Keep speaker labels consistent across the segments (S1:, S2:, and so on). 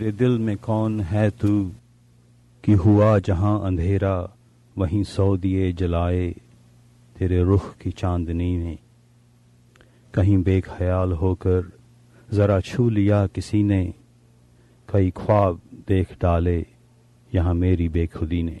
S1: मेरे दिल में कौन है तू? कि हुआ जहाँ अंधेरा, वहीं सौ दिए जलाए तेरे रुख की चांदनी ने। कहीं बेख्याल होकर जरा छू लिया किसी ने, कई ख्वाब देख डाले यहाँ मेरी बेखुदी ने।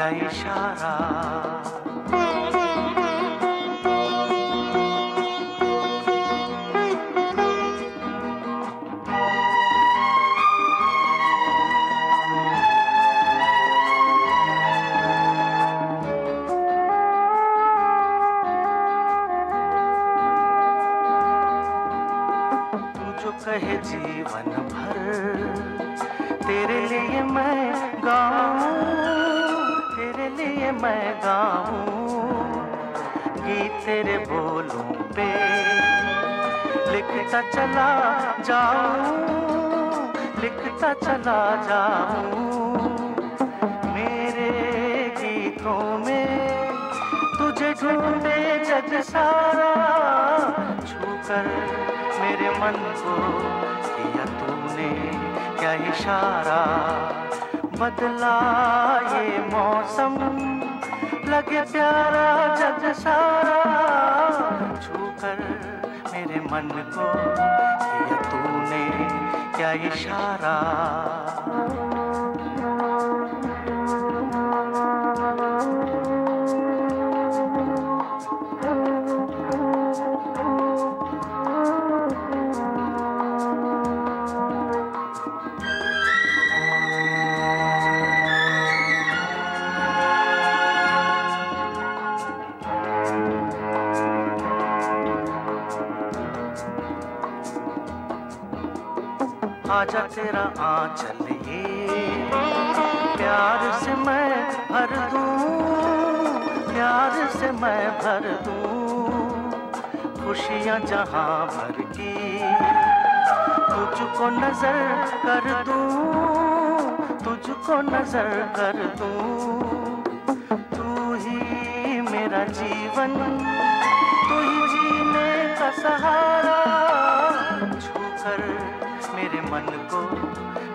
S2: क्या इशारा। कहे जीवन भर मैं गाऊं, गीत तेरे बोलों पे लिखता चला जाऊँ, लिखता चला जाऊँ। मेरे गीतों में तुझे ढूंढे जग सारा, छूकर मेरे मन को किया तूने क्या इशारा? बदला ये मौसम लगे प्यारा जग सारा। छूकर मेरे मन को किया तूने क्या इशारा? आजा तेरा आंचल ये प्यार से मैं भर दूँ, प्यार से मैं भर दूँ। खुशियाँ जहाँ भर की, तुझको नज़र कर दूँ, तुझको नज़र कर दूँ। तू ही मेरा जीवन, तू ही जीने का सहारा, छूकर मेरे मन को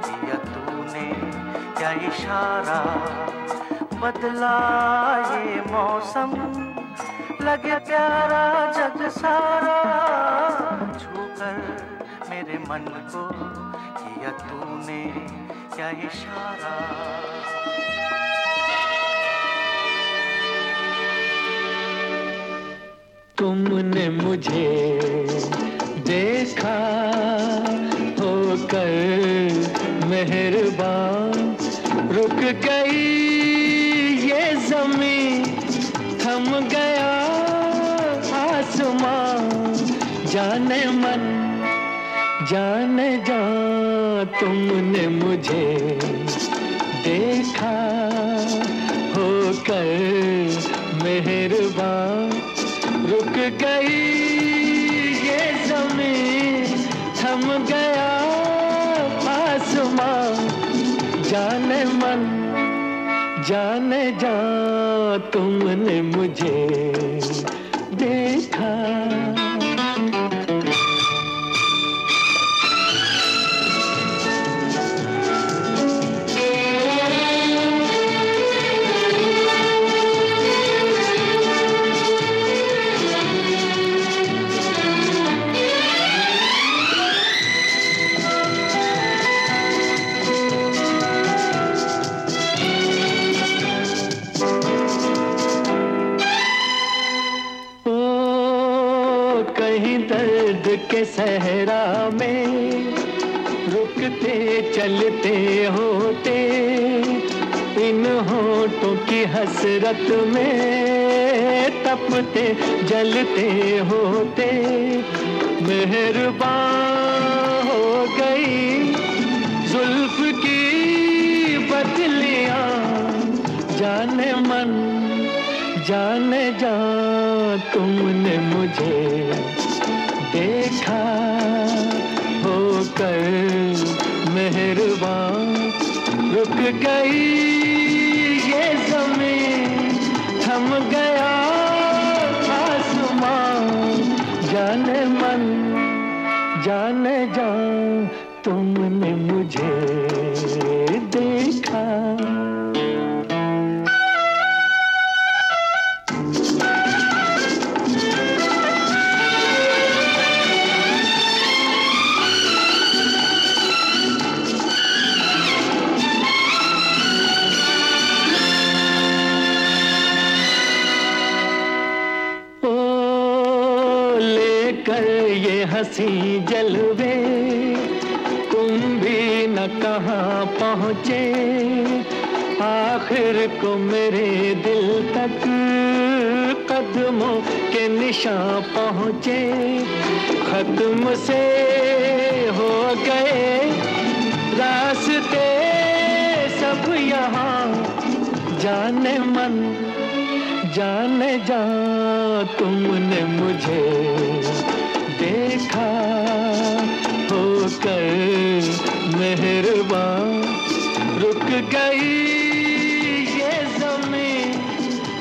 S2: किया तूने। क्या इशारा बदला ये मौसम? लगे प्यारा जग सारा छूकर मेरे मन को किया तूने। क्या इशारा?
S3: तुमने मुझे देखा। होकर मेहरबान। रुक गई ये ज़मीन, थम गया आसमां जाने मन, जाने जा तुमने मुझे देखा हो कर मेहरबान। रुक गई ये ज़मीन, थम गया जाने जा तुमने मुझे हसरत में तपते, जलते होते। मेहरबान हो गई जुल्फ की बदलियाँ। जाने मन, जाने जा तुमने मुझे देखा होकर मेहरबान रुक गई। थम गया आसमां। जाने मन जाने जा तुमने मुझे। पहुँचे, आखिर को मेरे दिल तक कदमों के निशान पहुँचे। खत्म से हो गए रास्ते, सब यहाँ जाने मन, जाने जा तुमने मुझे देखा होकर। मेहरबान। रुक गई ये ज़मीन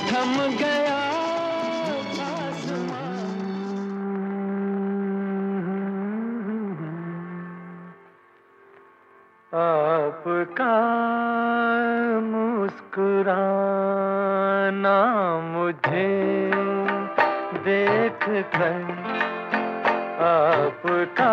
S3: थम गया आपका मुस्कुराना मुझे देख कर आपका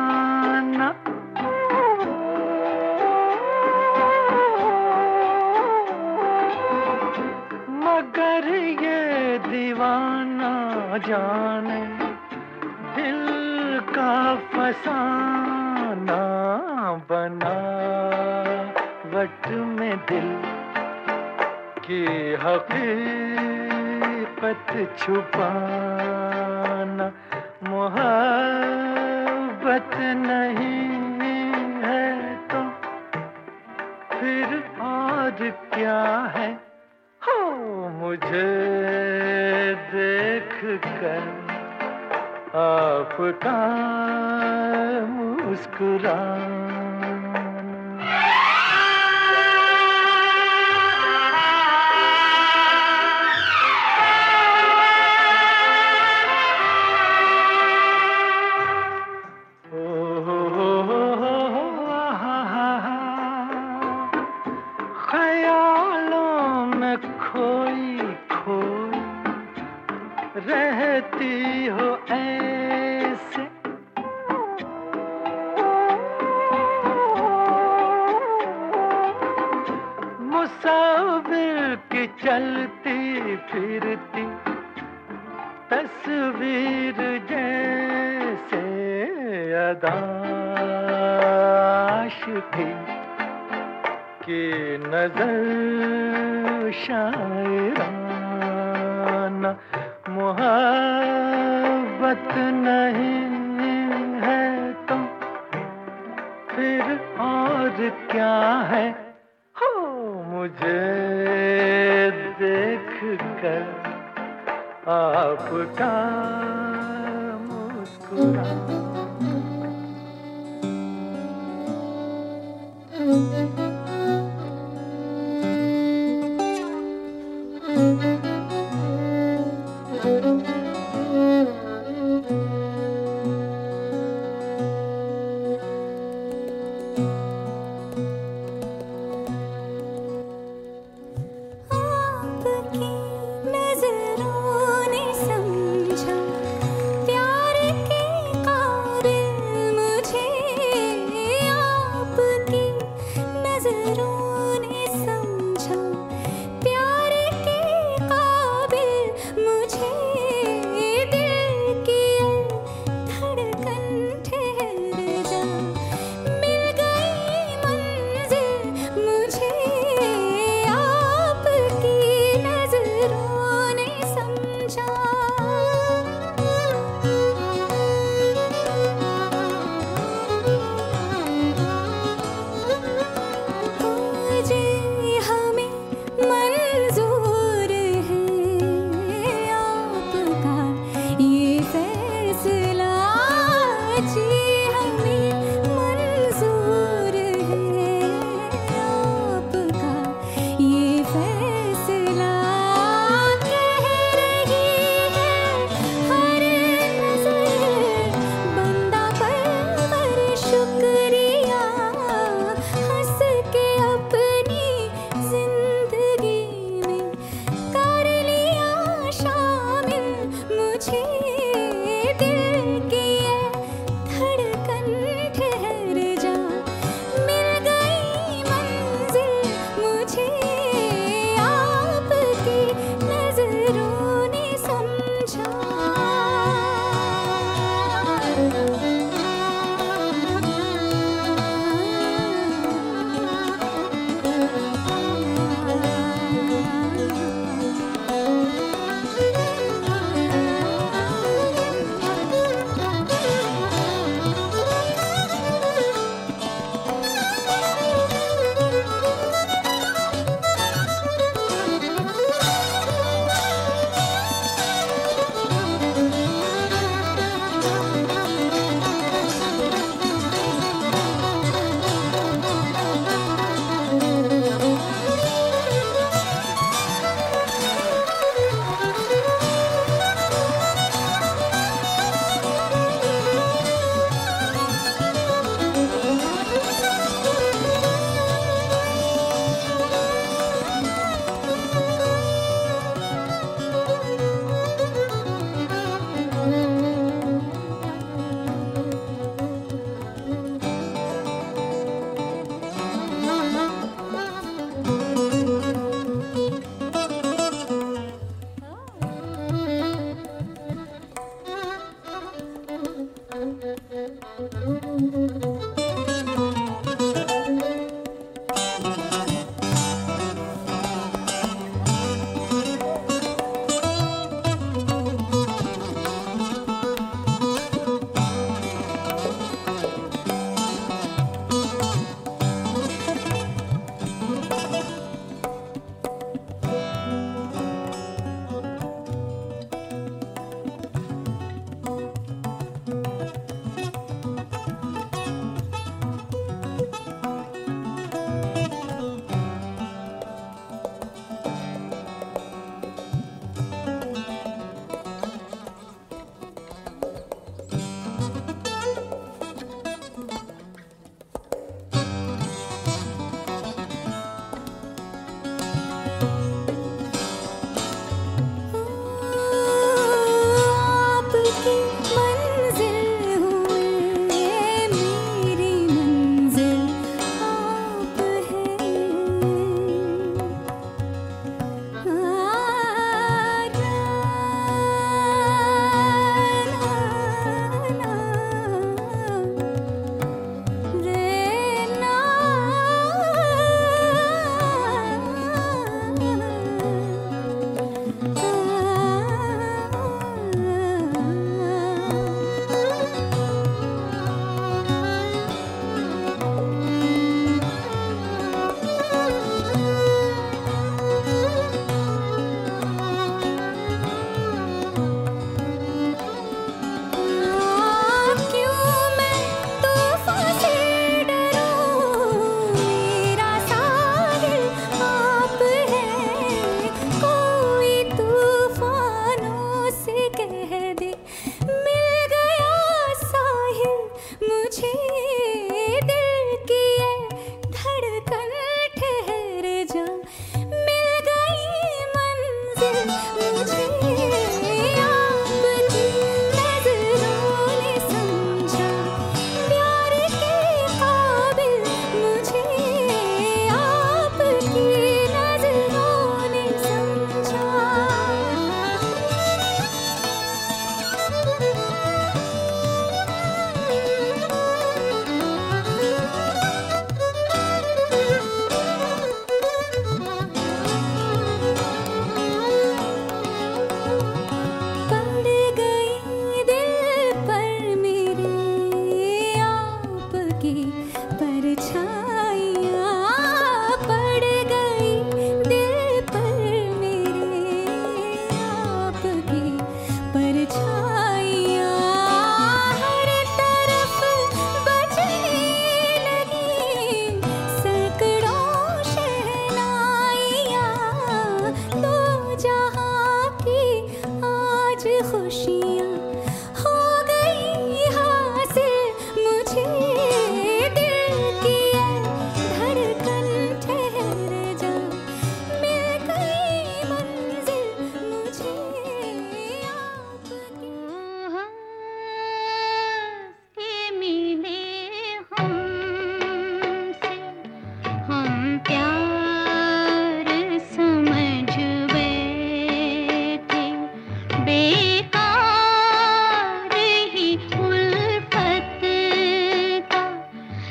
S3: मगर ये दीवाना जाने दिल का फसाना बना। वट में दिल की हकीकत छुपाना मोहब्बत नहीं है तो फिर आज क्या है? हो मुझे देख कर आपका मुस्कुराना। रहती हो ऐसे। मुसाविर की चलती फिरती तस्वीर जैसे अदाश थी कि नज़र शायराना। मोहब्बत नहीं है तो फिर और क्या है? हो मुझे देख
S4: कर आपका मुस्कुरा।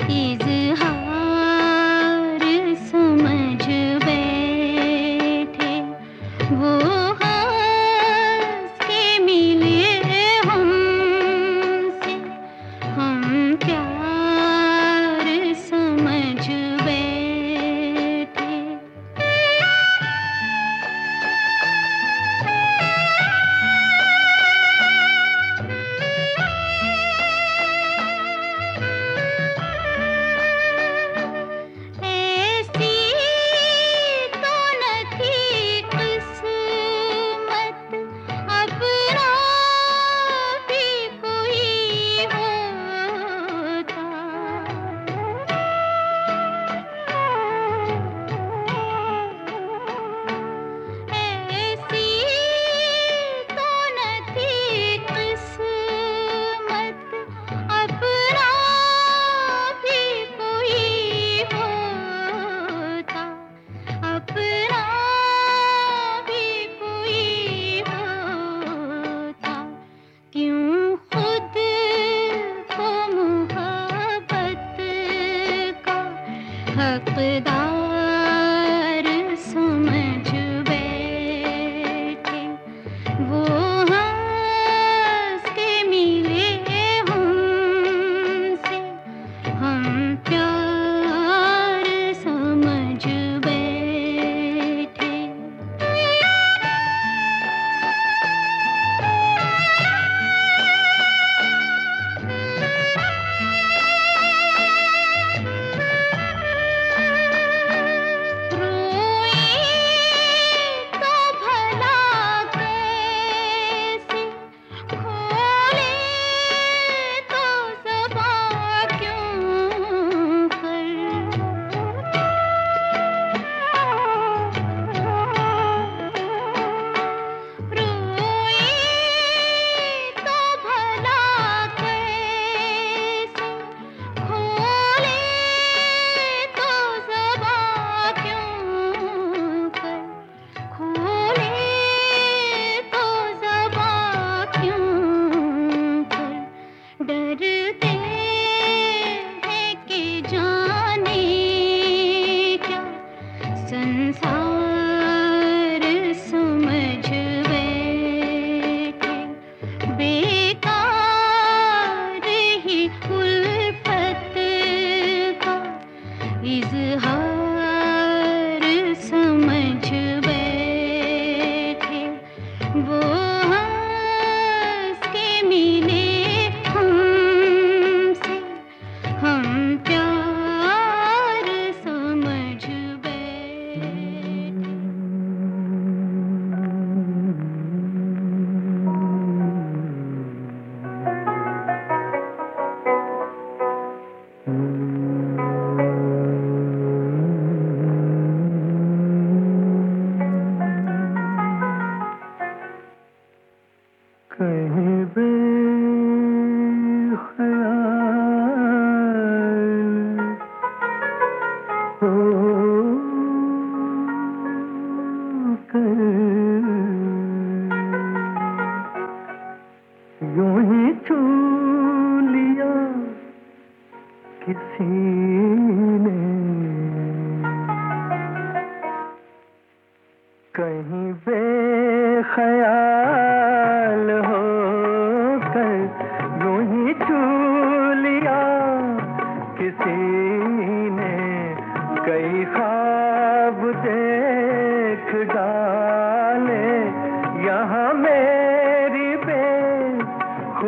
S3: is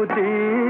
S3: बेखुदी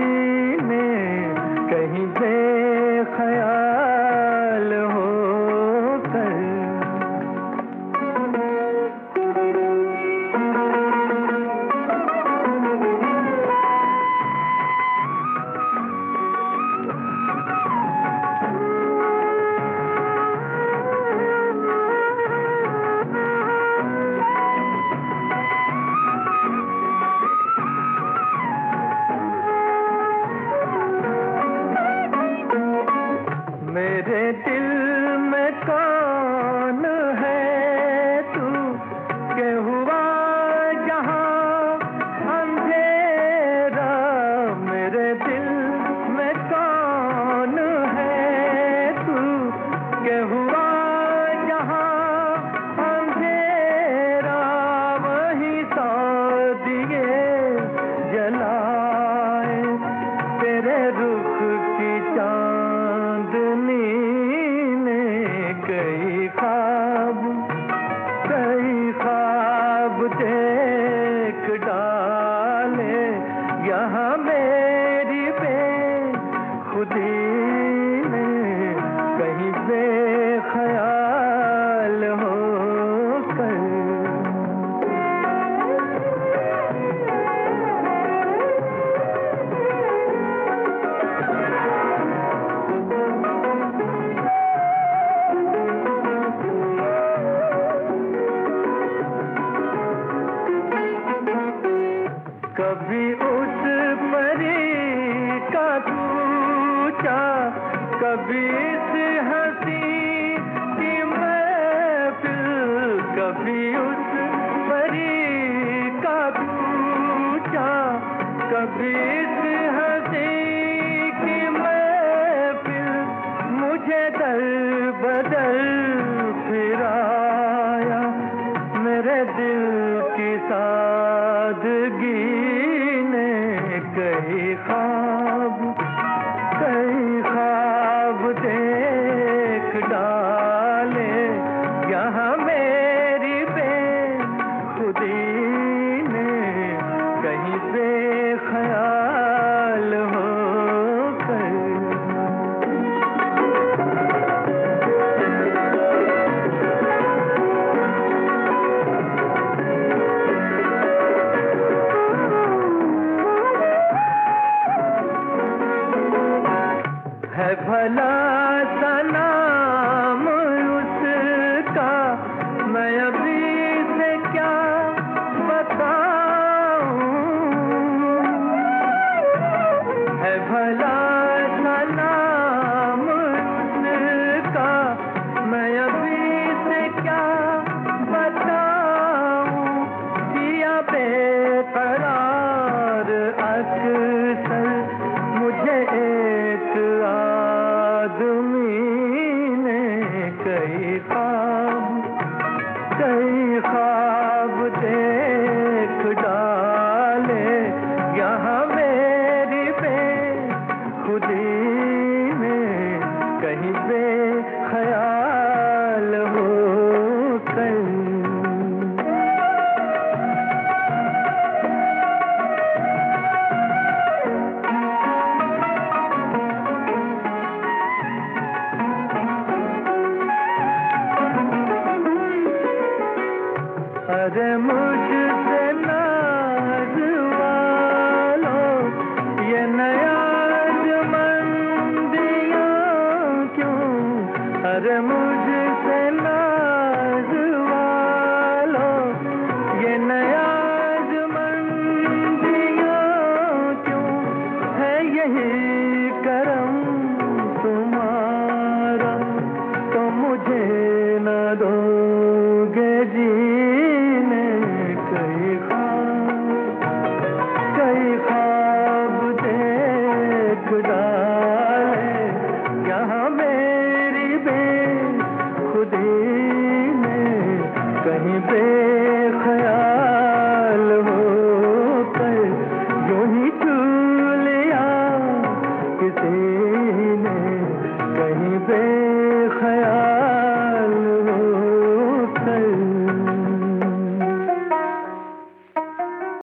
S3: कभी do